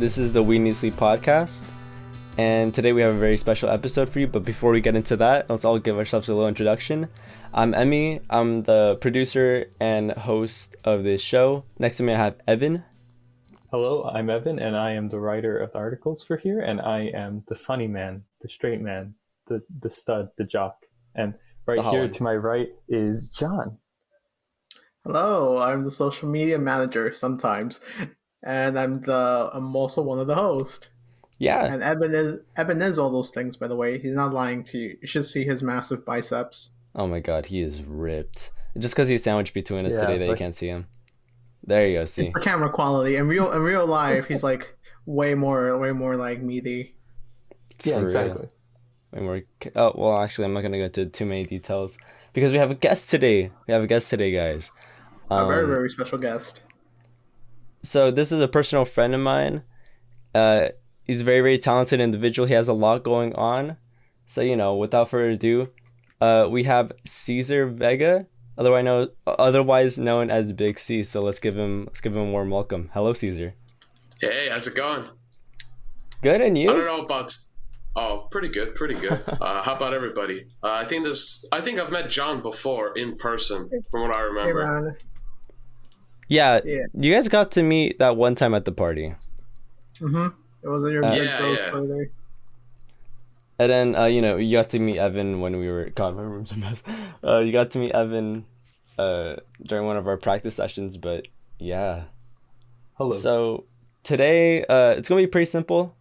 This is the We Need Sleep podcast. And today we have a very special episode for you. But before we get into that, let's all give ourselves a little introduction. I'm Emmy. I'm the producer and host of this show. Next to me, I have Evan. Hello, I'm Evan, and I am the writer of the articles for here, and I am the funny man, the straight man, the the stud, the jock. And right here to my right is John. Hello, I'm the social media manager sometimes, and I'm the I'm also one of the hosts. Yeah, And Evan is Evan is all those things, by the way. He's not lying to you. You should see his massive biceps. Oh my god, he is ripped. Just because he's sandwiched between us Yeah, today that you can't see him. There you go. See, For camera quality, in real in real life, he's like way more way more like meaty. Yeah, For exactly. And we're oh well, actually, I'm not gonna go into too many details because we have a guest today. We have a guest today, guys. A very Um, very special guest. So this is a personal friend of mine. Uh, he's a very very talented individual. He has a lot going on. So you know, without further ado, uh, we have Cesar Vega, otherwise known otherwise known as Big C. So let's give him let's give him a warm welcome. Hello, Cesar. Hey, how's it going? Good, and you? I don't know about. Oh, pretty good, pretty good. Uh, how about everybody? Uh, I think this. I think I've met John before in person, from what I Hey remember. Man, Yeah, Yeah. you guys got to meet that one time at the party. mm-hmm. It was your Uh, big Yeah, bros yeah. birthday. And then uh, you know you got to meet Evan when we were God, my room's a mess. Uh, you got to meet Evan uh, during one of our practice sessions, but yeah. Hello. So today uh, it's gonna be pretty simple.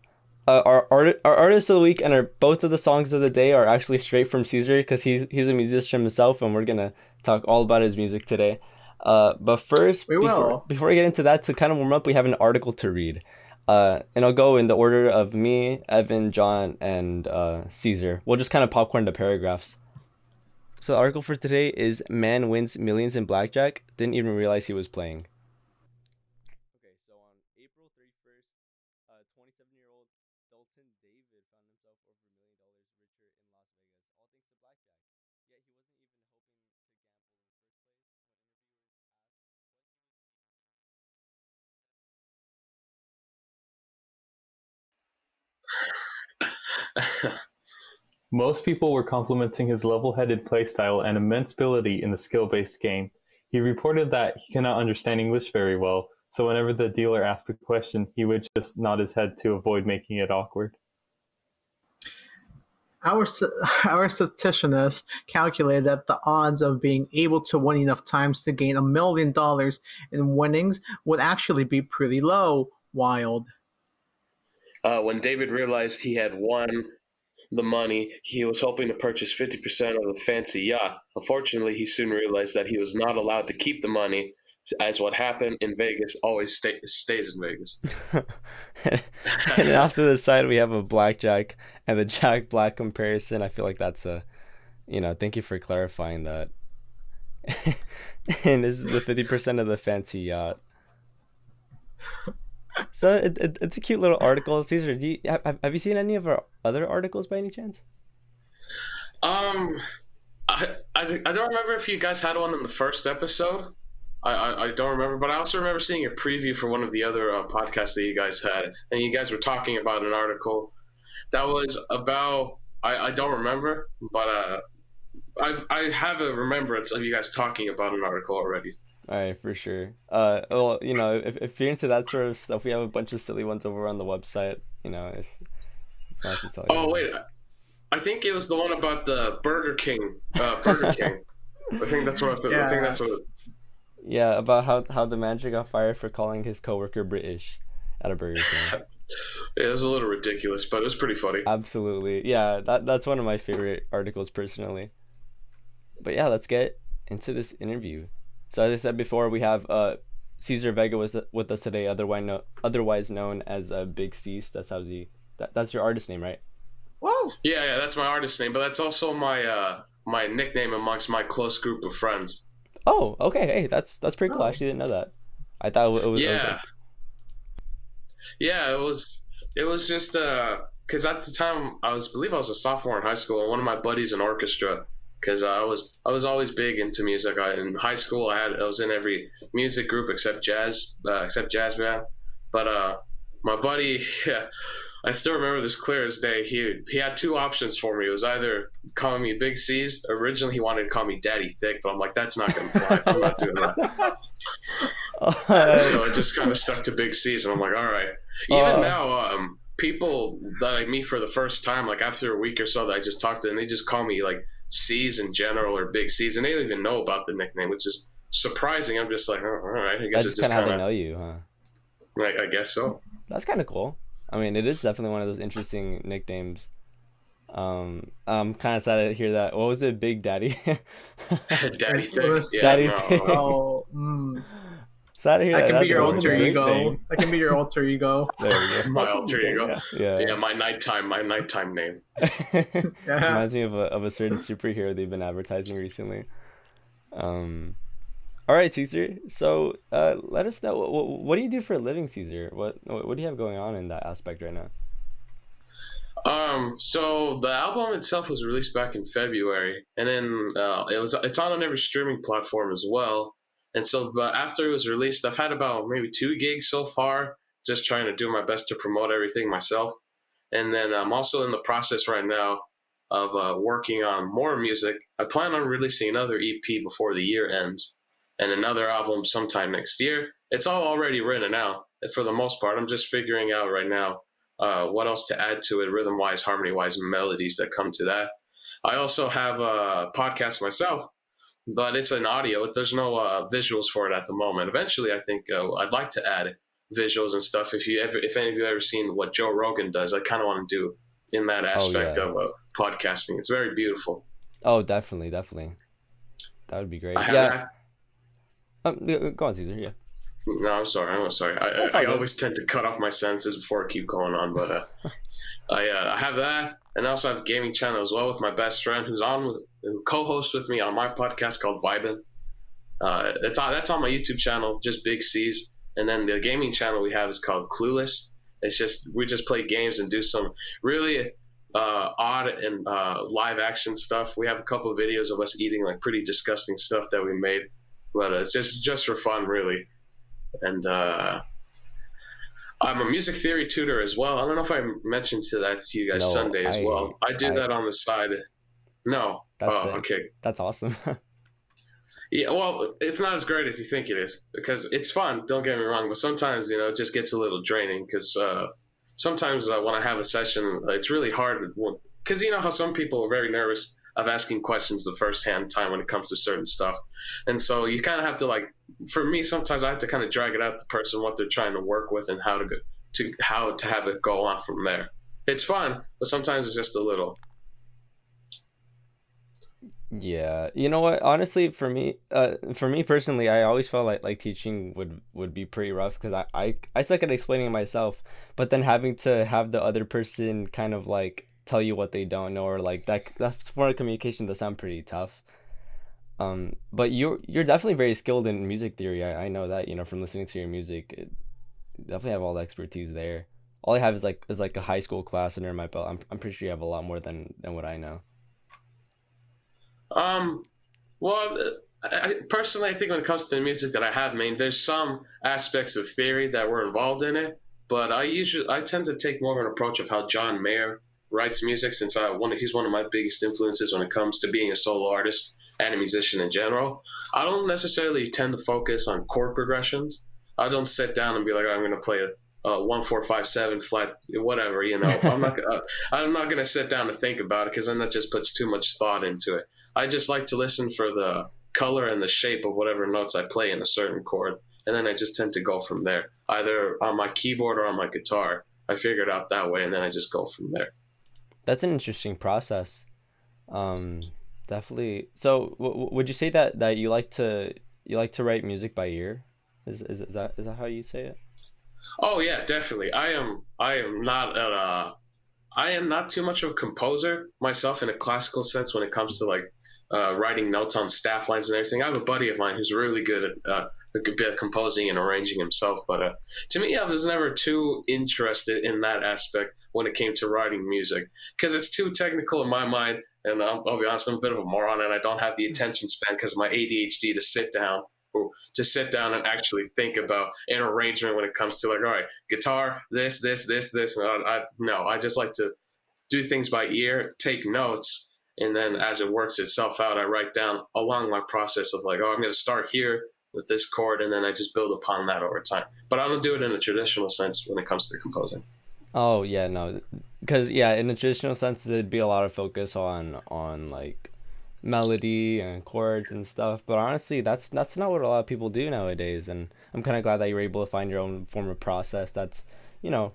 Uh, our art our artist of the week and our both of the songs of the day are actually straight from Cesar because he's he's a musician himself, and we're gonna talk all about his music today. Uh, but first, We before, before we get into that, to kind of warm up, we have an article to read. Uh, and I'll go in the order of me, Evan, John, and uh, Cesar. We'll just kind of popcorn the paragraphs. So the article for today is "Man wins millions in blackjack. Didn't even realize he was playing." Okay, so on April thirty first, uh, twenty seven year old Dalton David found himself over a million dollars richer in Las Vegas, all thanks to blackjack. Yet he wasn't even hoping to gamble in the first place. When interviewers asked what he was Most people were complimenting his level-headed playstyle and immense ability in the skill-based game. He reported that he cannot understand English very well, so whenever the dealer asked a question, he would just nod his head to avoid making it awkward. Our our statisticianist calculated that the odds of being able to win enough times to gain a million dollars in winnings would actually be pretty low. Wild. Uh, when David realized he had won the money, he was hoping to purchase 50% of the fancy yacht. Unfortunately, he soon realized that he was not allowed to keep the money, as what happened in Vegas always stay, stays in Vegas. and off to the side we have a blackjack and the Jack Black comparison. I feel like that's a, you know, thank you for clarifying that. and this is the fifty percent of the fancy yacht. So it, it, it's a cute little article. Cesar, do you, have, have you seen any of our other articles by any chance? Um, I, I, I don't remember if you guys had one in the first episode. I, I, don't remember, but I also remember seeing a preview for one of the other uh, podcasts that you guys had, and you guys were talking about an article that was about I, I don't remember, but uh, I've I have a remembrance of you guys talking about an article already. All right, for sure. Uh, well, you know, if, if you're into that sort of stuff, we have a bunch of silly ones over on the website. You know, if, if I have tell you. Oh wait, I think it was the one about the Burger King. Uh, Burger King. I think that's what I, I think that's what. Yeah, about how how the manager got fired for calling his coworker British at a Burger King. It was a little ridiculous, but it was pretty funny. Absolutely, yeah. That that's one of my favorite articles personally. But yeah, let's get into this interview. So as I said before, we have uh Cesar Vega was with us today, otherwise no, otherwise known as uh, Big Cease. That's how he. That, that's your artist name, right? Whoa. Yeah, yeah, that's my artist name, but that's also my uh my nickname amongst my close group of friends. Oh, okay. Hey, that's that's pretty cool. I Oh. actually didn't know that. I thought it was, it was yeah, like, yeah, it was it was just uh because at the time I was believe I was a sophomore in high school, and one of my buddies in orchestra. Because I was I was always big into music. I, in high school, I had I was in every music group except jazz, uh, except jazz band. But uh, my buddy, yeah, I still remember this clear as day. He he had two options for me. It was either calling me Big Cease. Originally, he wanted to call me Daddy Thick, but I'm like, that's not gonna fly. I'm not doing that. so I just kind of stuck to Big Cease, and I'm like, all right. Even Uh. now, um, people that I meet for the first time, like after a week or so that I just talked to, and they just call me like Cease in general or Big Cease, and they don't even know about the nickname, which is surprising. I'm just like, oh, all right, I guess That's it's just just kind of how they know you, huh? like, I guess so. That's kind of cool. I mean, it is definitely one of those interesting nicknames. Um, I'm kind of sad to hear that. What was it, Big Daddy? Daddy Thick. With- Yeah, Daddy no, Thick. uh, Oh, mm. Sad to hear that that. can be your alter ego. nickname. That can be your alter ego. There you my alter ego. Yeah. Yeah, Yeah. my nighttime, my nighttime name. Yeah. Reminds me of a of a certain superhero they've been advertising recently. Um, all right, Cesar. So, uh, let us know what, what do you do for a living, Cesar? What what do you have going on in that aspect right now? Um, so the album itself was released back in February, and then uh, it was it's on on every streaming platform as well. And so, but after it was released, I've had about maybe two gigs so far, just trying to do my best to promote everything myself. And then I'm also in the process right now of uh, working on more music. I plan on releasing another EP before the year ends, and another album sometime next year. It's all already written out for the most part. I'm just figuring out right now uh, what else to add to it, rhythm wise, harmony wise, melodies that come to that. I also have a podcast myself, but it's an audio. There's no uh, visuals for it at the moment. Eventually, I think uh, I'd like to add visuals and stuff. If you ever, if any of you ever seen what Joe Rogan does, I kind of want to do in that aspect yeah. of uh, podcasting. It's very beautiful. Oh, definitely, definitely. That would be great. I have Yeah. Um, go on, Cesar. Yeah. No, I'm sorry. I'm sorry. I, I, I always tend to cut off my sentences before I keep going on, but uh, I uh, I have that, and I also have a gaming channel as well with my best friend who's on with, who co-hosts with me on my podcast called Vibin. Uh, it's on, that's on my YouTube channel, just Big Cease, and then the gaming channel we have is called Clueless. It's just we just play games and do some really uh, odd and uh, live action stuff. We have a couple of videos of us eating like pretty disgusting stuff that we made, but uh, it's just just for fun, really and uh, I'm a music theory tutor as well. I don't know if I mentioned to that to you guys No, Sunday as I- well. I do I- that on the side. No. That's oh, okay. That's awesome. Yeah, well, it's not as great as you think it is because it's fun. Don't get me wrong, but sometimes you know it just gets a little draining because uh, sometimes uh, when I have a session, it's really hard because you know how some people are very nervous of asking questions the first hand time when it comes to certain stuff, and so you kind of have to like. For me, sometimes I have to kind of drag it out the person what they're trying to work with and how to go to how to have it go on from there. It's fun, but sometimes it's just a little. Yeah, you know what? Honestly, for me, uh, for me personally, I always felt like like teaching would would be pretty rough because I, I I suck at explaining myself, but then having to have the other person kind of like tell you what they don't know or like that that form of communication does sound pretty tough. Um, but you're you're definitely very skilled in music theory. I, I know that you know from listening to your music, it, definitely have all the expertise there. All I have is like is like a high school class under my belt. I'm I'm pretty sure you have a lot more than than what I know. Um, well, I, personally, I think when it comes to the music that I have made, there's some aspects of theory that were involved in it, but I usually I tend to take more of an approach of how John Mayer writes music, since I one he's one of my biggest influences when it comes to being a solo artist and a musician in general. I don't necessarily tend to focus on chord progressions. I don't sit down and be like, I'm going to play a uh, one four five seven flat whatever you know i'm not uh, i'm not going to sit down to think about it because then that just puts too much thought into it i just like to listen for the color and the shape of whatever notes i play in a certain chord and then i just tend to go from there either on my keyboard or on my guitar i figure it out that way and then i just go from there That's an interesting process. Um, definitely. So, w- would you say that that you like to you like to write music by ear? Is is, is that is that how you say it? Oh yeah, definitely. I am. I am not. A, I am not too much of a composer myself in a classical sense when it comes to like uh, writing notes on staff lines and everything. I have a buddy of mine who's really good at uh, a good bit of composing and arranging himself. But uh, to me, I was never too interested in that aspect when it came to writing music because it's too technical in my mind. And I'll, I'll be honest, I'm a bit of a moron, and I don't have the attention span because of my ADHD to sit down who to sit down and actually think about an arrangement when it comes to like, all right, guitar, this, this, this, this. I, I, no, I just like to do things by ear, take notes, and then as it works itself out, I write down along my process of like, oh, I'm going to start here with this chord, and then I just build upon that over time. But I don't do it in a traditional sense when it comes to composing. Oh yeah, no, because yeah, in the traditional sense, there'd be a lot of focus on on like melody and chords and stuff. But honestly, that's that's not what a lot of people do nowadays. And I'm kind of glad that you're able to find your own form of process. That's you know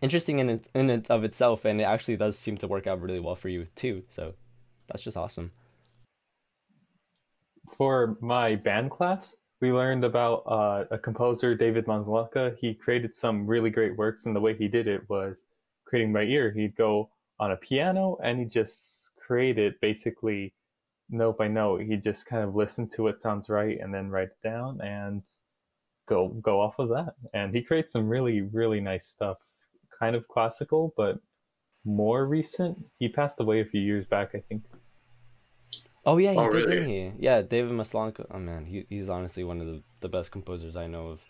interesting in it in it of itself, and it actually does seem to work out really well for you too. So that's just awesome. For my band class, we learned about uh, a composer, David Maslanka. He created some really great works, and the way he did it was creating by ear. He'd go on a piano and he just created basically note by note. He just kind of listen to what sounds right and then write it down and go go off of that. And he creates some really really nice stuff, kind of classical, but more recent. He passed away a few years back, I think. Oh yeah, he Oh, did, really? didn't he? Yeah, David Maslanka. Oh man, he, he's honestly one of the, the best composers I know of.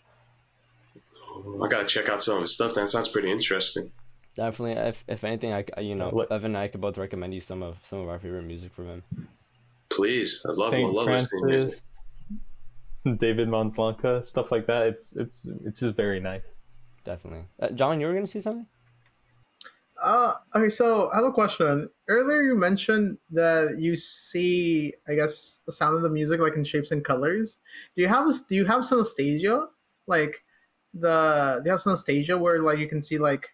I gotta check out some of his stuff. That sounds pretty interesting. Definitely, if if anything, I, I- you know, Evan and I could both recommend you some of some of our favorite music from him. Please, I love, Saint love listening to music. Francis, David Maslanka, stuff like that. It's it's it's just very nice. Definitely, uh, John, you were gonna see something? Uh, okay, so I have a question. Earlier, you mentioned that you see, I guess, the sound of the music like in shapes and colors. Do you have do you have synesthesia? Like the do you have synesthesia where like you can see like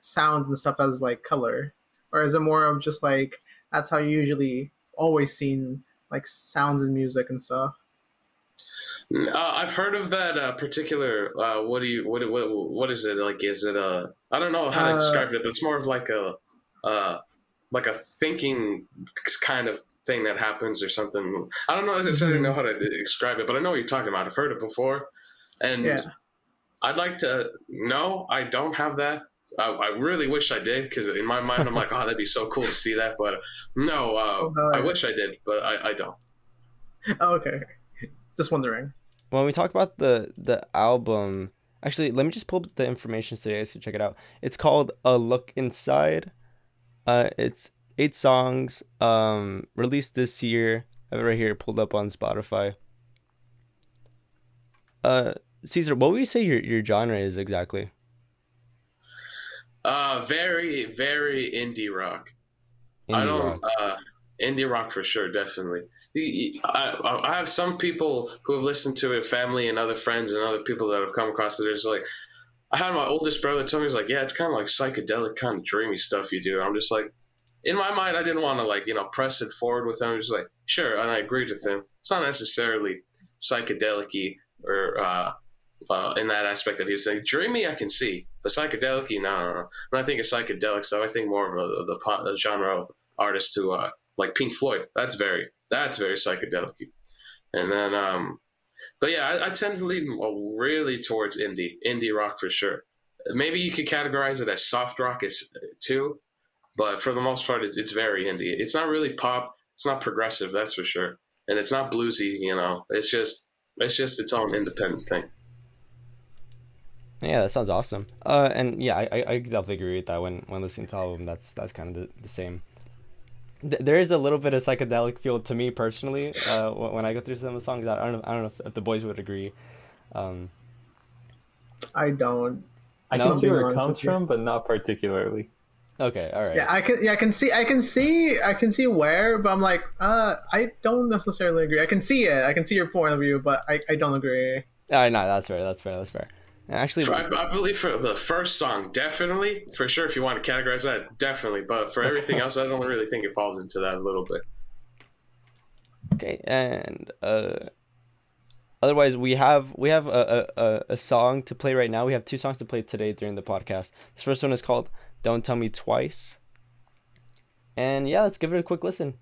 sounds and stuff as like color, or is it more of just like that's how you usually always seen like sounds and music and stuff? Uh, I've heard of that uh, particular. Uh, what do you? What, what? What is it like? Is it a? I don't know how to Uh, describe it, but it's more of like a, uh, like a thinking kind of thing that happens or something. I don't know necessarily Mhm. know how to describe it, but I know what you're talking about. I've heard it before, and Yeah. I'd like to. No, I don't have that. I, I really wish I did because in my mind I'm like, oh, that'd be so cool to see that. But no, uh, Oh, God. I wish I did, but I, I don't. Oh, okay, just wondering. When we talk about the the album, actually, let me just pull up the information so you guys can check it out. It's called A Look Inside. Uh, it's eight songs. Um, released this year. I have it right here, pulled up on Spotify. Uh, Cesar, what would you say your your genre is exactly? Uh, very, very indie rock. I don't. rock. Uh, indie rock for sure, definitely. I, I have some people who have listened to it, family and other friends and other people that have come across it. It's like, I had my oldest brother tell me, he's like, yeah, it's kind of like psychedelic, kind of dreamy stuff you do. I'm just like, in my mind, I didn't want to like, you know, press it forward with him. I was like, sure, and I agreed with him. It's not necessarily psychedelic or uh, uh, in that aspect that he was saying. Dreamy, I can see, but psychedelic, no, no, I think of psychedelic so I think more of a, the, the genre of artists who uh, like Pink Floyd. That's very that's very psychedelic. And then, um, but yeah, I, I tend to lean really towards indie, indie rock for sure. Maybe you could categorize it as soft rock as too, but for the most part, it's, it's very indie. It's not really pop. It's not progressive, that's for sure, and it's not bluesy. You know, it's just it's just its own independent thing. Yeah, that sounds awesome. Uh, and yeah, I I, I definitely agree with that. When when listening to the album, that's that's kind of the, the same. Th- there is a little bit of psychedelic feel to me personally. Uh, when I go through some of the songs, I don't know, I don't know if, if the boys would agree. Um, I don't. I No? can see where it comes from, but not particularly. okay, all right. Yeah, I can. Yeah, I can see. I can see. I can see where, but I'm like, uh, I don't necessarily agree. I can see it. I can see your point of view, but I, I don't agree. Ah, no, that's fair. That's fair. That's fair. Actually, For, I, I believe for the first song, definitely for sure. If you want to categorize that, definitely. But for everything else, I don't really think it falls into that a little bit. okay, and uh, otherwise we have we have a, a, a song to play right now. We have two songs to play today during the podcast. This first one is called "Don't Tell Me Twice," and yeah, let's give it a quick listen.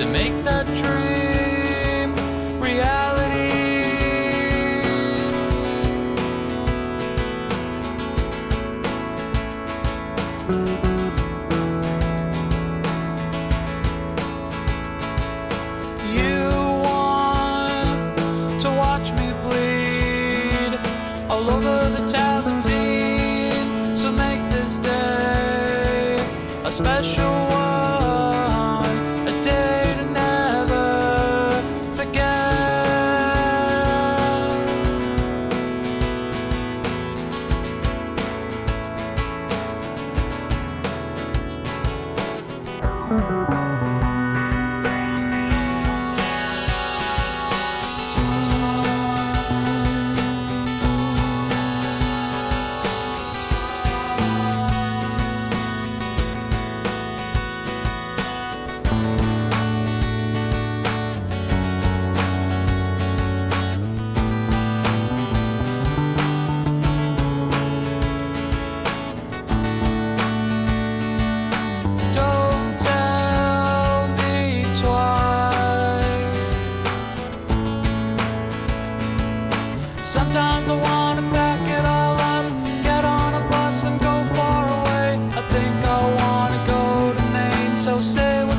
To make that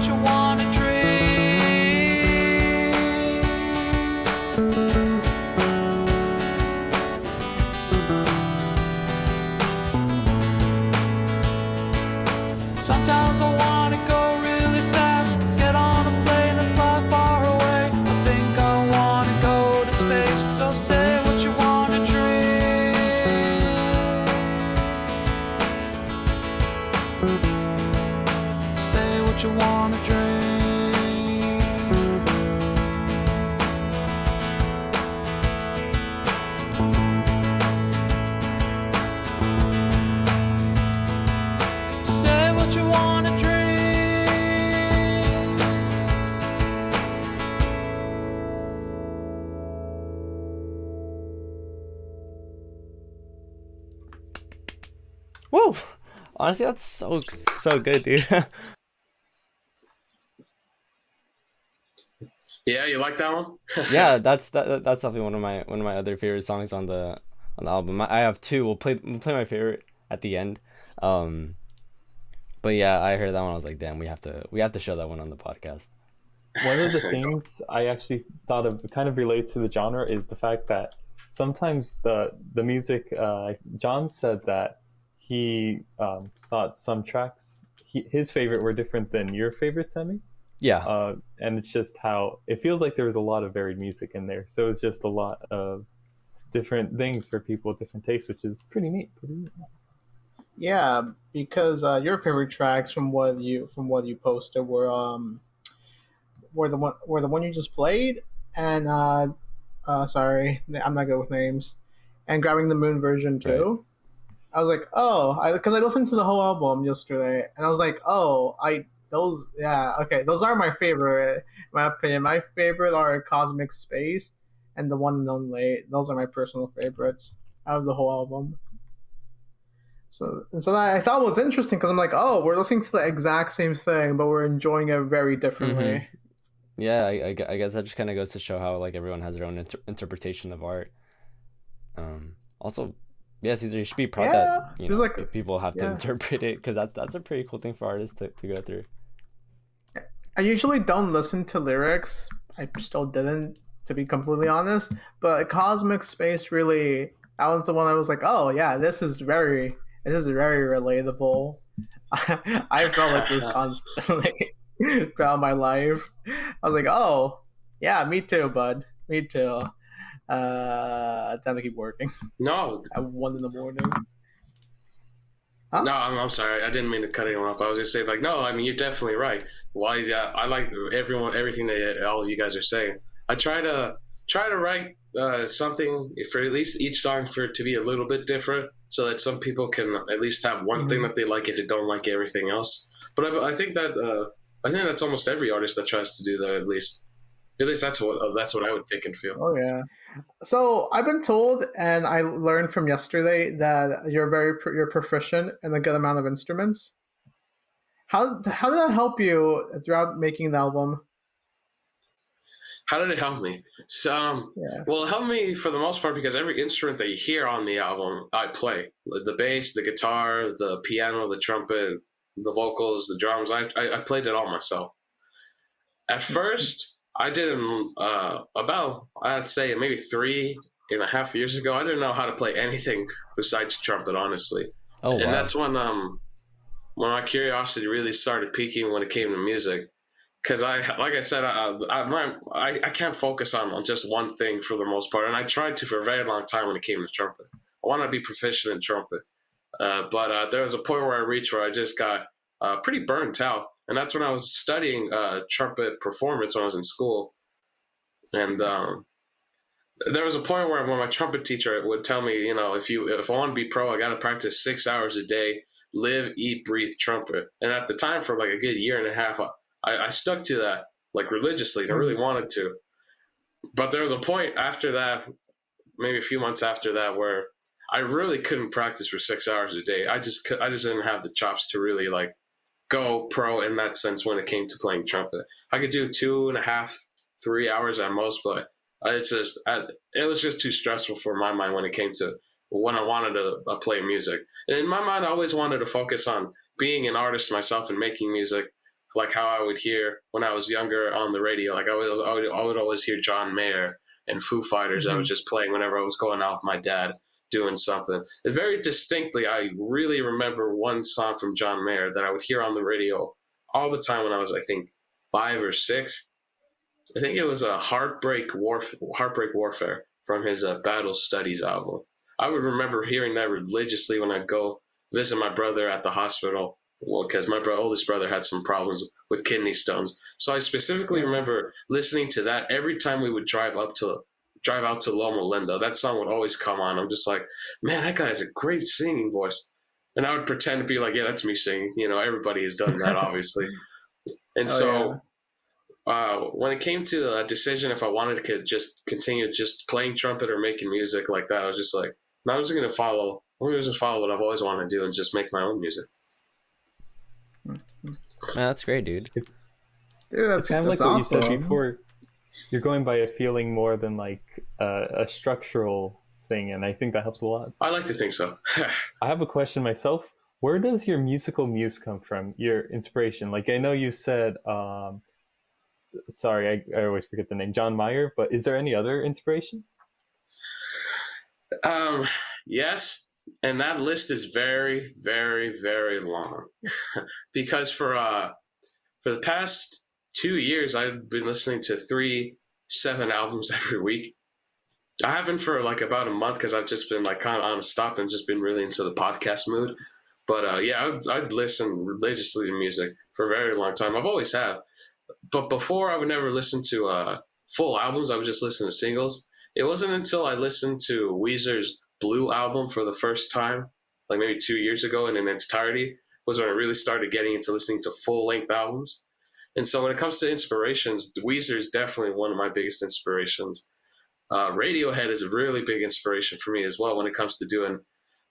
what you wanna Honestly, that's so so good, dude. Yeah, you like that one? yeah, that's that, that- that's definitely one of my one of my other favorite songs on the on the album. I I have two. We'll play we'll play my favorite at the end. Um, but yeah, I heard that one. I was like, damn, we have to we have to show that one on the podcast. One of the There you go. things I actually thought of kind of relate to the genre is the fact that sometimes the the music. Uh, John said that he um, thought some tracks he, his favorite were different than your favorite, Semi. Yeah, Uh, and it's just how it feels like there was a lot of varied music in there. So it's just a lot of different things for people with different tastes, which is pretty neat. Pretty neat. Yeah, because uh, your favorite tracks from what you from what you posted were um were the one were the one you just played and uh uh sorry I'm not good with names and grabbing the moon version too. I was like, oh, I because I listened to the whole album yesterday and I was like, oh, I those yeah okay those are my favorite my opinion. My favorite are Cosmic Space and the one and only. Those are my personal favorites out of the whole album. So, and so that I thought was interesting because I'm like, oh, we're listening to the exact same thing, but we're enjoying it very differently. yeah. I, I I guess that just kind of goes to show how like everyone has their own inter- interpretation of art. Um, also, Yeah, Cesar, you should be proud Yeah, that you know, like- people have to interpret it because that that's a pretty cool thing for artists to, to go through. I usually don't listen to lyrics. I still didn't, to be completely honest. But Cosmic Space really, that was the one I was like, oh yeah, this is very, this is very relatable. I felt like this constantly throughout my life. I was like, oh yeah, me too, bud, me too. Uh, time to keep working No, at one in the morning. Huh? no, I'm, I'm sorry. I didn't mean to cut anyone off. I was just saying, like, no, I mean, you're definitely right. Why? Yeah, I like everyone, everything that all of you guys are saying. I try to try to write uh, something for at least each song for it to be a little bit different, so that some people can at least have one thing Mhm. that they like if they don't like everything else. But I, I think that uh, I think that's almost every artist that tries to do that. At least, at least that's what uh, that's what I would think and feel. Oh yeah. So I've been told, and I learned from yesterday that you're very you're proficient in a good amount of instruments. How how did that help you throughout making the album? How did it help me? So, um, Yeah. Well, it helped me for the most part because every instrument that you hear on the album, I play. The bass, the guitar, the piano, the trumpet, the vocals, the drums. I, I, I played it all myself. At first, I didn't, uh, about, I'd say maybe three and a half years ago, I didn't know how to play anything besides trumpet, honestly. Oh and wow. that's when um when my curiosity really started peaking when it came to music. Because i like i said I, I I i can't focus on, on just one thing for the most part. And i tried to for a very long time when it came to trumpet. I wanted to be proficient in trumpet. Uh, but uh, there was a point where i reached where i just got uh, pretty burnt out and that's when i was studying uh, trumpet performance when i was in school and um, there was a point where when my trumpet teacher would tell me, you know, if you if I want to be pro, I got to practice six hours a day, live, eat, breathe trumpet. And at the time, for like a good year and a half, I, I stuck to that like religiously. I really wanted to, but there was a point after that, maybe a few months after that, where I really couldn't practice for six hours a day. I just I just didn't have the chops to really like go pro in that sense when it came to playing trumpet. I could do two and a half, three hours at most, but it's just I, it was just too stressful for my mind when it came to when I wanted to uh, play music. And in my mind, I always wanted to focus on being an artist myself and making music, like how I would hear when I was younger on the radio. Like I would, I would, I would always hear John Mayer and Foo Fighters. I was just playing whenever I was going out with my dad doing something. And very distinctly, I really remember one song from John Mayer that I would hear on the radio all the time when I was, I think, five or six. I think it was a Heartbreak Warf- Heartbreak Warfare from his uh, Battle Studies album. I would remember hearing that religiously when I'd go visit my brother at the hospital. Well, because my bro- oldest brother had some problems with kidney stones, so I specifically remember listening to that every time we would drive up to drive out to Loma Linda. That song would always come on. I'm just like, man, that guy has a great singing voice, and I would pretend to be like, yeah, that's me singing. You know, everybody has done that, obviously. And Oh, so uh, when it came to a decision if I wanted to just continue just playing trumpet or making music like that, I was just like, no, I'm just going to follow. I'm just going to follow what I've always wanted to do and just make my own music. Man, that's great, dude. Dude, that's, it's kind of like that's what awesome. you said before. You're going by a feeling more than like uh, a structural thing, and I think that helps a lot. I like to think so. I have a question myself. Where does your musical muse come from? Your inspiration? Like I know you said, um, sorry, I, I always forget the name, John Mayer. But is there any other inspiration? Um, yes, and that list is very, very, very long because for uh for the past two years I've been listening to three seven albums every week. I haven't for like about a month because I've just been like kind of on a stop and just been really into the podcast mood. But uh, yeah, I'd, I'd listen religiously to music for a very long time. I've always have, but before I would never listen to uh, full albums. I would just listen to singles. It wasn't until I listened to Weezer's Blue album for the first time, like maybe two years ago, and in its entirety, was when I really started getting into listening to full length albums. And so when it comes to inspirations, Weezer is definitely one of my biggest inspirations. Uh, Radiohead is a really big inspiration for me as well when it comes to doing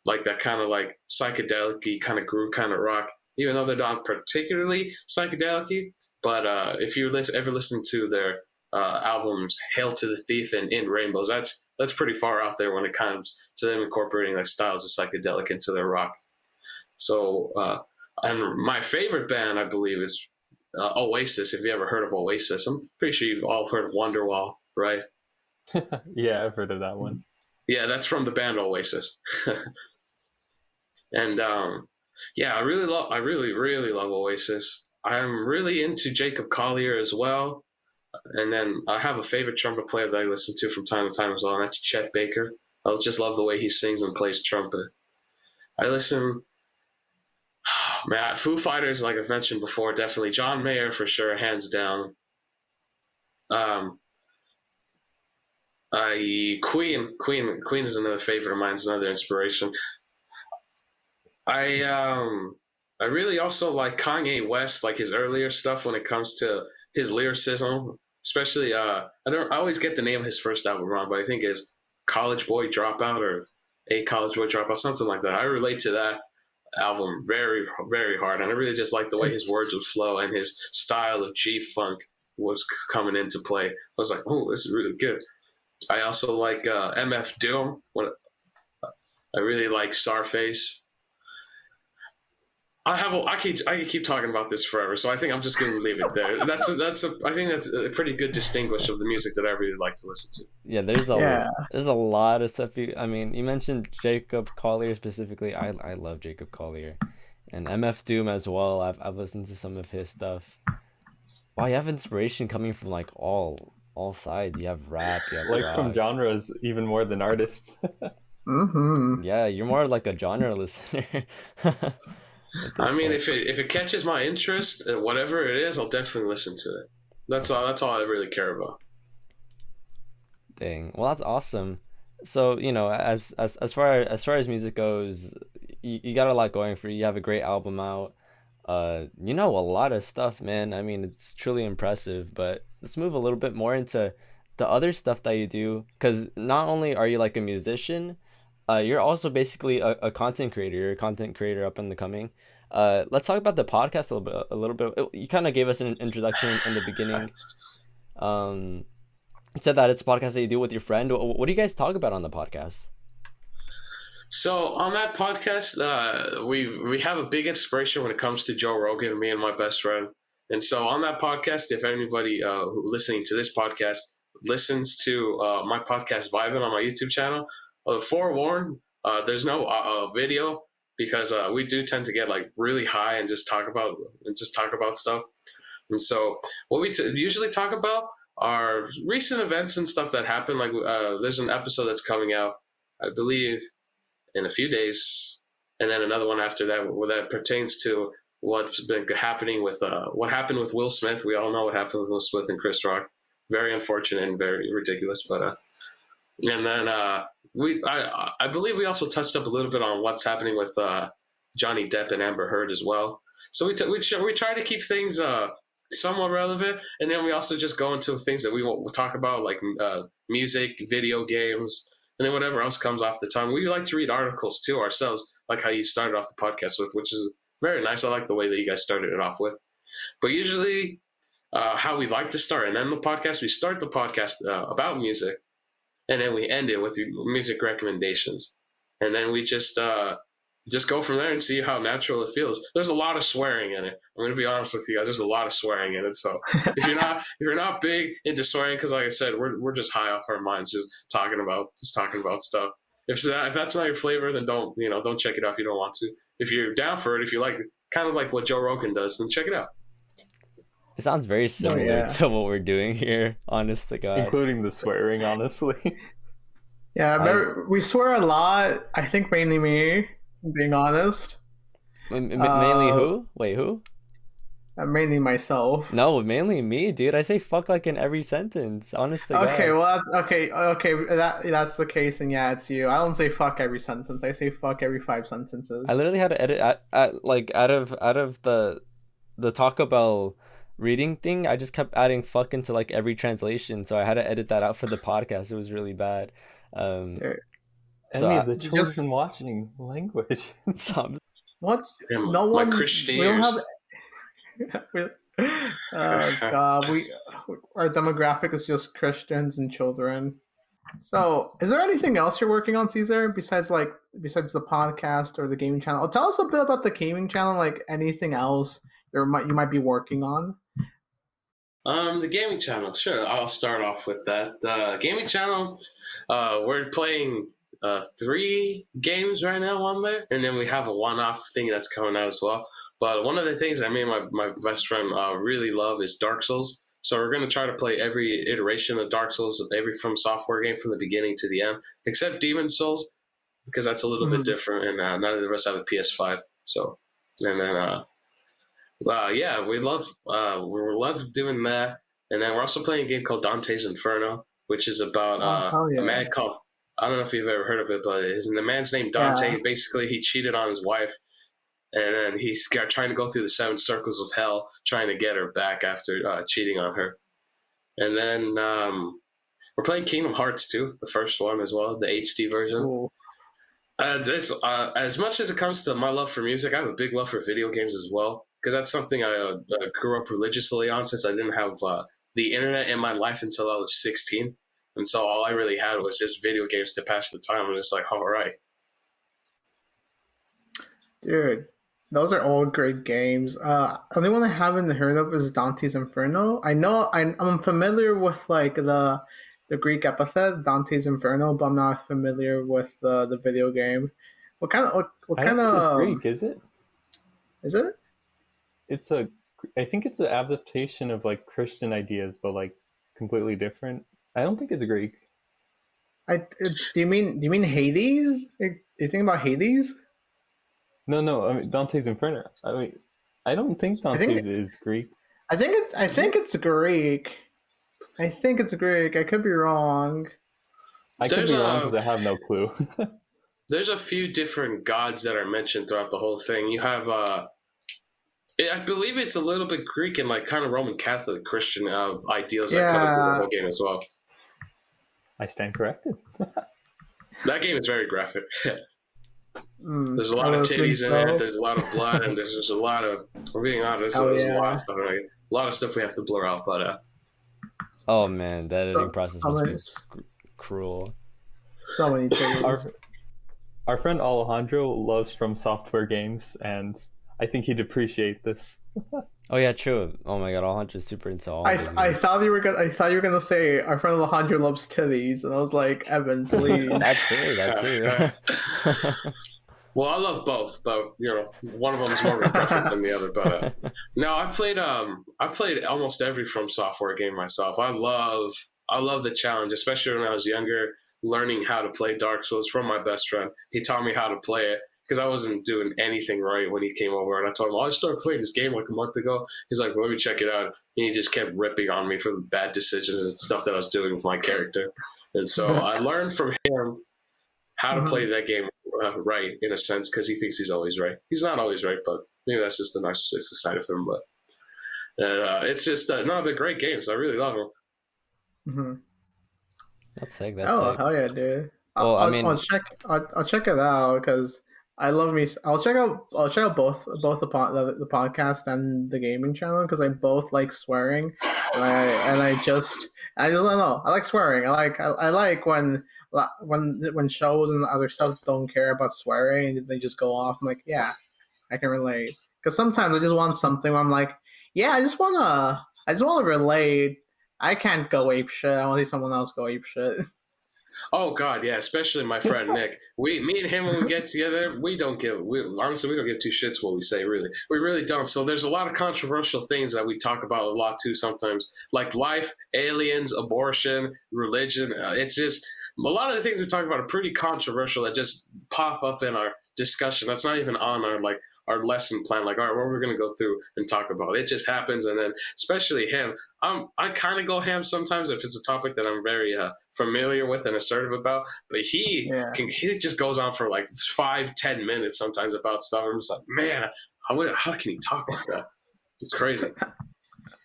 like that kind of like psychedelic kind of groove kind of rock, even though they're not particularly psychedelic But uh, if you ever listen to their uh, albums, "Hail to the Thief" and "In Rainbows." That's that's pretty far out there when it comes to them incorporating like styles of psychedelic into their rock. So, uh, and my favorite band, I believe, is uh, Oasis. If you ever heard of Oasis, I'm pretty sure you've all heard of Wonderwall, right? yeah, I've heard of that one. Yeah, that's from the band Oasis. and um, yeah, I really love, I really, really love Oasis. I'm really into Jacob Collier as well. And then I have a favorite trumpet player that I listen to from time to time as well, and that's Chet Baker. I just love the way he sings and plays trumpet. I listen, man, Foo Fighters, like I've mentioned before, definitely. John Mayer for sure, hands down. Um, I Queen, Queen, Queen is another favorite of mine. It's another inspiration. I um, I really also like Kanye West, like his earlier stuff when it comes to his lyricism, especially uh, I don't I always get the name of his first album wrong, but I think is College Boy Dropout or A College Boy Dropout, something like that. I relate to that album very very hard, and I really just like the way his words would flow and his style of G funk was coming into play. I was like, oh, this is really good. I also like uh, MF Doom. When I really like Starface. I have. A, I keep. I could keep talking about this forever. So I think I'm just going to leave it there. That's. A, that's. A, I think that's a pretty good distinguish of the music that I really like to listen to. Yeah, there's a Yeah. there's a lot of stuff. You, I mean, you mentioned Jacob Collier specifically. I I love Jacob Collier, and MF Doom as well. I've I've listened to some of his stuff. Wow, you have inspiration coming from like all all sides. You have rap, you have Like from genres even more than artists. Mm-hmm. Yeah, you're more like a genre listener. I mean, point. if it if it catches my interest, uh, whatever it is, I'll definitely listen to it. That's all. That's all I really care about. Dang. Well, that's awesome. So, you know, as as as far as far as music goes, you, you got a lot going for you. You have a great album out. Uh, you know a lot of stuff, man. I mean, it's truly impressive. But let's move a little bit more into the other stuff that you do, because not only are you like a musician, uh, you're also basically a, a content creator. You're a content creator up in the coming. Uh, let's talk about the podcast a little bit. A little bit. You kind of gave us an introduction in the beginning. Um, you said that it's a podcast that you do with your friend. Wh- What do you guys talk about on the podcast? So on that podcast, uh, we we have a big inspiration when it comes to Joe Rogan, me and my best friend. And so on that podcast, if anybody uh, listening to this podcast listens to uh, my podcast Vibing on my YouTube channel, uh, forewarn, uh, there's no uh, uh, video because uh, we do tend to get like really high and just talk about and just talk about stuff. And so what we t- usually talk about are recent events and stuff that happen. Like uh, there's an episode that's coming out, I believe, in a few days, and then another one after that where that pertains to what's been happening with uh, what happened with Will Smith. We all know what happened with Will Smith and Chris Rock. Very unfortunate and very ridiculous, but uh, and then uh, we I I believe we also touched up a little bit on what's happening with uh, Johnny Depp and Amber Heard as well. So we t- we, we try to keep things uh, somewhat relevant, and then we also just go into things that we will talk about like uh, music, video games, and then whatever else comes off the tongue. We like to read articles too ourselves, like how you started off the podcast with, which is very nice. I like the way that you guys started it off with. But usually, uh, how we like to start and end the podcast, we start the podcast uh, about music, and then we end it with music recommendations, and then we just uh, just go from there and see how natural it feels. There's a lot of swearing in it. I'm gonna be honest with you guys. There's a lot of swearing in it. So if you're not if you're not big into swearing, because like I said, we're we're just high off our minds, just talking about just talking about stuff. If that if that's not your flavor, then don't you know don't check it out if you don't want to. If you're down for it, if you like kind of like what Joe Rogan does, then check it out. It sounds very similar yeah. to what we're doing here. Honest to God. including the swearing, honestly. Yeah, I- we swear a lot. I think mainly me, being honest. M- m- mainly Uh, who? Wait, who? Uh, mainly myself. No, mainly me, dude. I say fuck like in every sentence. Honestly. Okay, God. well that's okay. Okay, that that's the case, then yeah, it's you. I don't say fuck every sentence. I say fuck every five sentences. I literally had to edit at, at like out of out of the the Taco Bell reading thing. I just kept adding fuck into like every translation, so I had to edit that out for the podcast. It was really bad. Um, There- So Any I- of the You chosen just- watching language. so I'm- What? Yeah, No my one. Christian we don't have. we- Oh god, we our demographic is just Christians and children. So, is there anything else you're working on, Cesar, besides like besides the podcast or the gaming channel? Tell us a bit about the gaming channel, like anything else you might you might be working on. Um, the gaming channel, sure. I'll start off with that. The gaming channel, uh, we're playing uh, three games right now on there, and then we have a one-off thing that's coming out as well. But one of the things that me and my, my best friend uh, really love is Dark Souls. So we're going to try to play every iteration of Dark Souls, every From Software game from the beginning to the end, except Demon's Souls, because that's a little Mhm. bit different, and uh, none of the rest have a PS5. So, and then, uh, uh, yeah, we love uh, we love doing that, and then we're also playing a game called Dante's Inferno, which is about Oh, uh, yeah. a man called I don't know if you've ever heard of it, but his, the man's named Dante. Yeah. Basically, he cheated on his wife, and then he's got- trying to go through the seven circles of hell, trying to get her back after uh, cheating on her. And then um, we're playing Kingdom Hearts 2, the first one as well, the HD version. Cool. Uh, this, uh, as much as it comes to my love for music, I have a big love for video games as well because that's something I uh, uh, grew up religiously on since I didn't have uh, the internet in my life until I was 16. And so all I really had was just video games to pass the time. I was just like, all right. Dude, those are all great games. Uh, only one I haven't heard of is Dante's Inferno. I know I'm, I'm familiar with like the the Greek epithet Dante's Inferno, but I'm not familiar with the the video game. What kind of what, what kind of Greek, is it? is it? It's a. I think it's an adaptation of like Christian ideas, but like completely different. I don't think it's Greek. I it, do you mean do you mean Hades? Are you thinking about Hades? No, no. I mean Dante's Inferno. I mean, I don't think I think Dante's is Greek. I think it's I think it's Greek. I think it's Greek. I could be wrong. I could There's be wrong because I have no clue. There's a few different gods that are mentioned throughout the whole thing. You have, uh, I believe it's a little bit Greek and like kind of Roman Catholic Christian uh, ideals that come into Yeah. the whole game as well. I stand corrected. That game is very graphic. Mm, There's a lot of titties in so. it. There's a lot of blood, and there's just a lot of. We're being honest. Oh, There's a lot of stuff. Like, a lot of stuff we have to blur out, but uh, Oh man, the editing process so must be many- sc- cruel. So many our titties. our friend Alejandro loves From Software games, and I think he'd appreciate this. Oh yeah, true. Oh my god, Alejandro is super into all. I, these I thought you were gonna I thought you were gonna say our friend Alejandro loves titties, and I was like, Evan, please. that too. That too. well, I love both, but you know, one of them is more of a preference than the other. But uh, no, I've played um, I've played almost every From Software game myself. I love, I love the challenge, especially when I was younger, learning how to play Dark Souls from my best friend. He taught me how to play it because I wasn't doing anything right when he came over, and I told him, "Oh, I started playing this game like a month ago." He's like, well, "Let me check it out," and he just kept ripping on me for the bad decisions and stuff that I was doing with my character. And so I learned from him how to play that game uh, right in a sense because he thinks he's always right. He's not always right, but maybe that's just the narcissistic side of him. But uh, it's just uh, no, they're great games. I really love them. hmm That's sick. That's Oh sick. hell yeah, dude! Well, I'll, I mean- I'll check. I'll, I'll check it out because I love me. I'll check out. I'll check out both both the pod, the, the podcast and the gaming channel because I both like swearing, and I and I just I just don't know. I like swearing. I like I, I like when when when shows and other stuff don't care about swearing and they just go off. I'm like, yeah, I can relate. Because sometimes I just want something where I'm like, yeah, I just wanna I just wanna relate. I can't go ape shit. I want to see someone else go ape shit. Oh God, yeah, especially my friend Nick. We, me and him, when we get together, we don't give. We, honestly, we don't give two shits what we say. Really, we really don't. So there's a lot of controversial things that we talk about a lot too. Sometimes, like life, aliens, abortion, religion. Uh, it's just a lot of the things we talk about are pretty controversial that just pop up in our discussion. That's not even on our like our lesson plan. Like, all right, what we're gonna go through and talk about. It just happens, and then especially him. I'm I kind of go ham sometimes if it's a topic that I'm very uh, familiar with and assertive about. But he Yeah. can he just goes on for like five ten minutes sometimes about stuff. I'm just like, man, how would, how can he talk like that? It's crazy.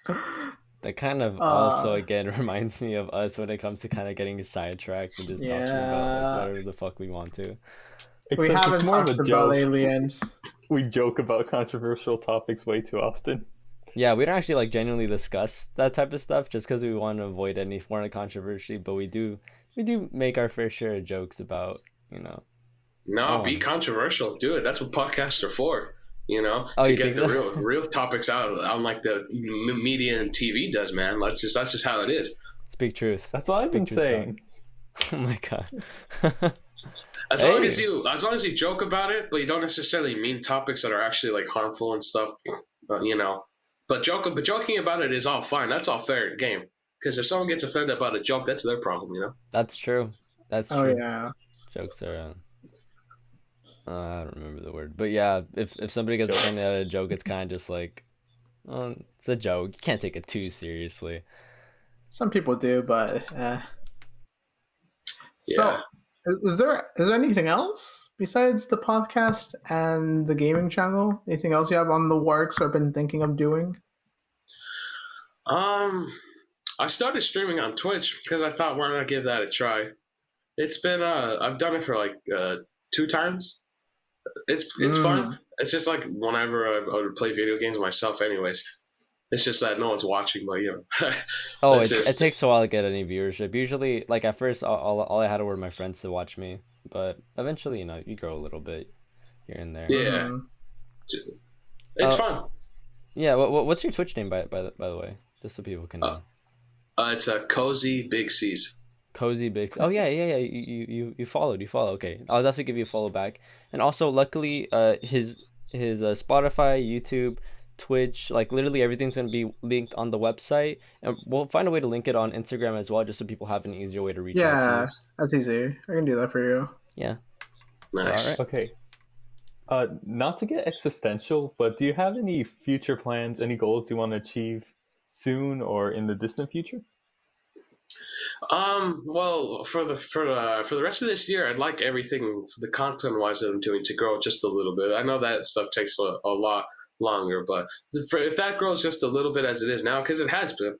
That kind of Uh, also again reminds me of us when it comes to kind of getting sidetracked and just talking about like, whatever the fuck we want to. we Except it's haven't more of talked a about joke. aliens. We joke about controversial topics way too often. Yeah, we don't actually like genuinely discuss that type of stuff just because we want to avoid any form of controversy. But we do, we do make our fair share of jokes about, you know. No, Oh. be controversial. Do it. That's what podcasts are for. You know, Oh, to you get the so? real real topics out, unlike the media and TV does. Man, that's just that's just how it is. Speak truth. That's what I've been Pictures saying. oh my god. As long as you as long as you joke about it, but you don't necessarily mean topics that are actually like harmful and stuff. uh, you know, but joke but joking about it is all fine. That's all fair game. Because if someone gets offended about a joke, that's their problem. You know. That's true. That's Oh true. yeah. Jokes are. Uh, uh, I don't remember the word, but yeah, if if somebody gets offended at a joke, it's kind of just like, oh, it's a joke. You can't take it too seriously. Some people do, but uh. Yeah. So, is, is there is there anything else besides the podcast and the gaming channel? Anything else you have on the works or been thinking of doing? Um, I started streaming on Twitch because I thought, why not give that a try? It's been uh, I've done it for like uh two times. It's it's Mm. fun. It's just like whenever I, I would play video games myself, anyways. It's just that no one's watching, but you know. Oh, it, That's it takes a while to get any viewership. Usually, like at first, all, all, all I had were my friends to watch me, but eventually, you know, you grow a little bit here and there. Yeah. Mhm. it's Uh, fun. Yeah. What, what what's your Twitch name by by the, by the way, just so people can know. Uh, Uh, it's a cozy Big Cease. Cozy Big. Oh yeah, yeah, yeah. You, you you you followed. You follow. Okay, I'll definitely give you a follow back. And also, luckily, uh, his his uh, Spotify, YouTube, Twitch, like literally everything's gonna be linked on the website, and we'll find a way to link it on Instagram as well, just so people have an easier way to reach out Yeah, to that's easy. I can do that for you. Yeah. Nice. Alright. Okay. Uh, not to get existential, but do you have any future plans, any goals you want to achieve soon or in the distant future? Um. Well, for the for the for the rest of this year, I'd like everything the content wise that I'm doing to grow just a little bit. I know that stuff takes a, a lot longer, but for, if that grows just a little bit as it is now, because it has been,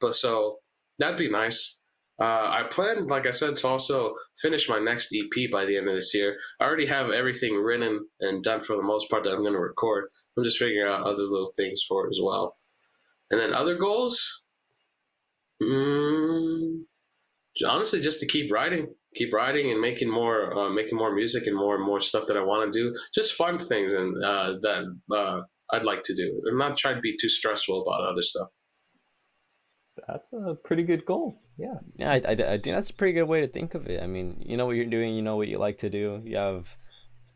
but so that'd be nice. Uh, I plan, like I said, to also finish my next EP by the end of this year. I already have everything written and done for the most part that I'm going to record. I'm just figuring out other little things for it as well. And then other goals, mm, honestly, just to keep writing, keep writing and making more, uh, making more music and more and more stuff that I want to do. Just fun things and uh, that uh, I'd like to do. I'm not trying to be too stressful about other stuff. That's a pretty good goal. Yeah. Yeah, I, I, I think that's a pretty good way to think of it. I mean, you know what you're doing, you know what you like to do. You have,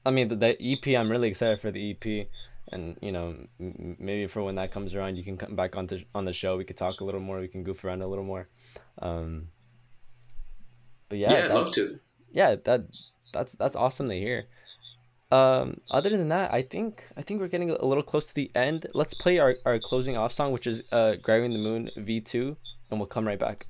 I mean, the, the EP. I'm really excited for the EP, and you know, m- m- maybe for when that comes around, you can come back on to on the show. We could talk a little more. We can goof around a little more. Um, but yeah, Yeah, I'd love to. yeah, that that's that's awesome to hear. Um, other than that, I think I think we're getting a little close to the end. Let's play our, our closing off song, which is uh Grabbing the Moon V2, and we'll come right back.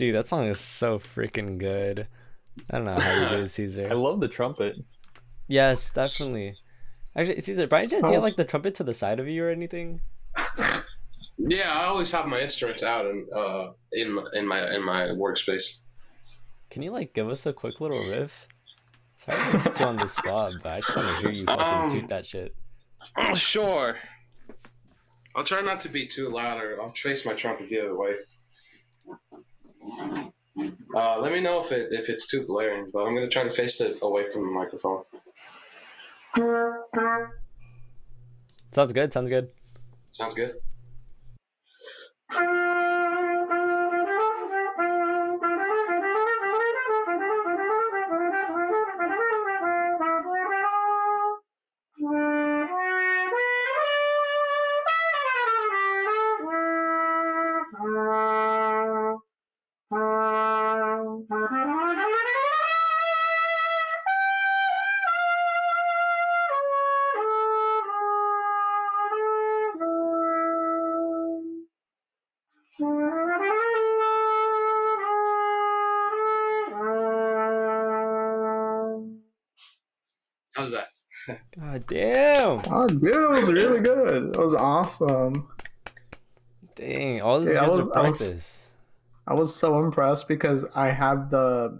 Dude, that song is so freaking good. I don't know how you did it, Cesar. I love the trumpet. Yes, definitely. Actually, Cesar, by any chance, do you have Oh. like the trumpet to the side of you or anything? Yeah, I always have my instruments out and uh, in my- in my in my workspace. Can you like give us a quick little riff? Sorry to put you on the spot, but I just want to hear you fucking Um, toot that shit. Oh, sure. I'll try not to be too loud, or I'll face my trumpet the other way. Uh, let me know if it if it's too blaring, but I'm gonna try to face it away from the microphone. Sounds good. Sounds good. Sounds good. God damn. Oh, dude, it was really good. It was awesome. Dang. All this Yeah, I was- just I was- I was so impressed because I have the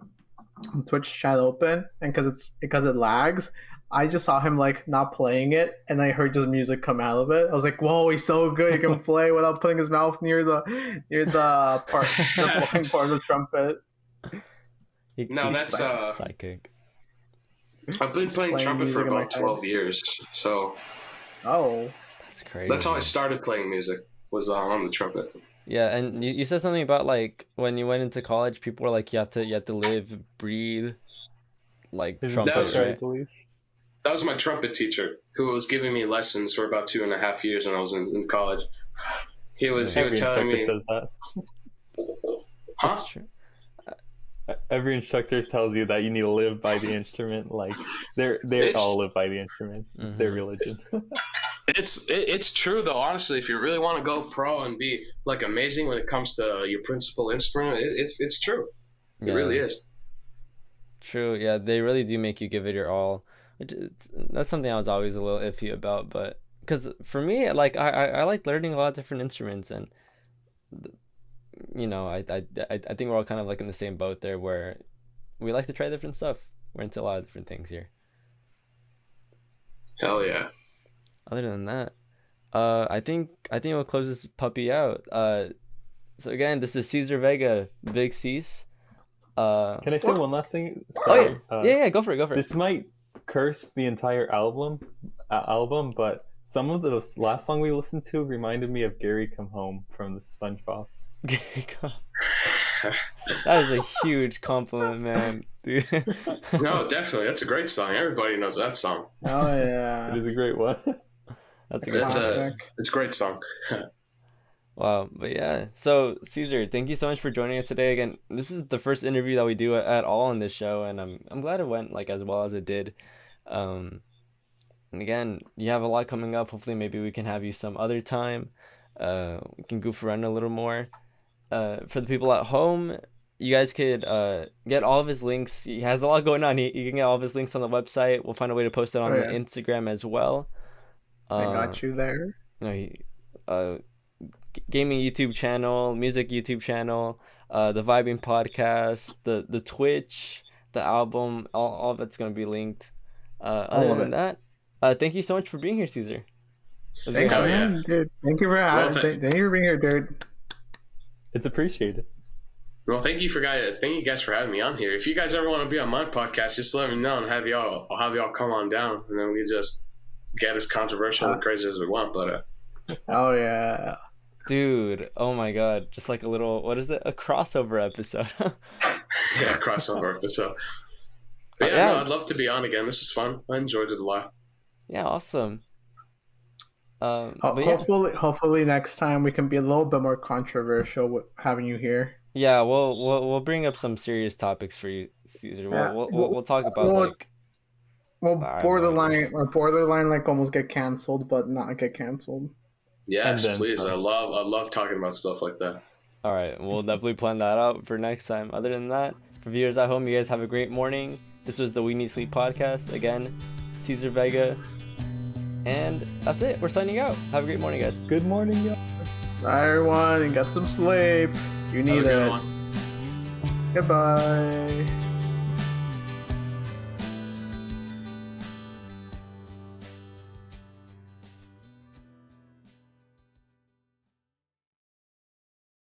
Twitch chat open, and because it's because it lags, I just saw him like not playing it, and I heard just music come out of it. I was like, "Whoa, he's so good! He can play without putting his mouth near the near the part the blowing part of the trumpet." He- No, he's that's, psych- uh, psychic. I've been playing playing trumpet for music in my about twelve years, so Oh, That's crazy. that's how I started playing music. Was uh, on the trumpet. Yeah, and you, you said something about like when you went into college, people were like, you have to you have to live, breathe, like Isn't trumpet, That was right, right? believe. That was my trumpet teacher who was giving me lessons for about two and a half years when I was in, in college. He was he was telling me, says that. huh? That's true. Every instructor tells you that you need to live by the instrument. Like they're they all live by the instruments. It's their Mhm. religion. It's it, it's true though. Honestly, if you really want to go pro and be like amazing when it comes to your principal instrument, it, it's it's true. It Yeah, really is. True. Yeah, they really do make you give it your all. Which is, that's something I was always a little iffy about, but because for me, like I, I I like learning a lot of different instruments, and you know, I I I I think we're all kind of like in the same boat there, where we like to try different stuff. We're into a lot of different things here. Hell yeah. other than that, uh, I think I think we'll close this puppy out. Uh, so again, this is Cesar Vega, Big Cease. Uh, Can I say one last thing? oh Sorry. yeah, Uh, yeah, yeah, go for it, go for it. This might curse the entire album, uh, album, but some of the last song we listened to reminded me of Gary Come Home from the SpongeBob. that is a huge compliment, man, dude. No, definitely. That's a great song. Everybody knows that song. oh yeah. is a great one. That's a good That's a- Classic. It's a great song. Wow, but yeah. So Cesar, thank you so much for joining us today. Again, this is the first interview that we do at all on this show, and I'm I'm glad it went like as well as it did. Um, and again, you have a lot coming up. Hopefully, maybe we can have you some other time. Uh, we can goof around a little more. Uh, for the people at home, you guys could uh get all of his links. He has a lot going on. He, you can get all of his links on the website. We'll find a way to post it on Oh, the yeah. Instagram as well. I Uh, got you there. you know, he, uh, gaming YouTube channel, music YouTube channel, uh, the Vibing podcast, the the Twitch, the album, all, all of it's gonna be linked. Uh, other than it. that, uh, thank you so much for being here, Cesar. It was Thanks, great Hell you. man, dude. Thank you for having. th- thank, thank you for being here, dude. It's appreciated. Well, thank you for guys. Thank you guys for having me on here. If you guys ever want to be on my podcast, just let me know and have y'all. I'll have y'all come on down, and then we just get as controversial and crazy as we want. But uh, Oh yeah. dude. Oh my god, just like a little what is it? A crossover episode. yeah, crossover episode. But Uh, yeah, yeah. No, I'd love to be on again. This is fun. I enjoyed it a lot. yeah, awesome. Um, Ho- but yeah, Hopefully, hopefully next time we can be a little bit more controversial with having you here. yeah, we'll we'll we'll bring up some serious topics for you, Cesar. We'll Yeah, we'll, we'll, we'll talk about well, like Well, I have no borderline or borderline like almost get canceled, but not get canceled. Yes, please. some. I love. I love talking about stuff like that. All right, we'll definitely plan that out for next time. Other than that, for viewers at home, you guys have a great morning. This was the We Need Sleep podcast. Again, Cesar Vega. And that's it. We're signing out. Have a great morning, guys. Good morning, y'all. Bye, everyone, and get some sleep. You Have a need good it. one. Goodbye.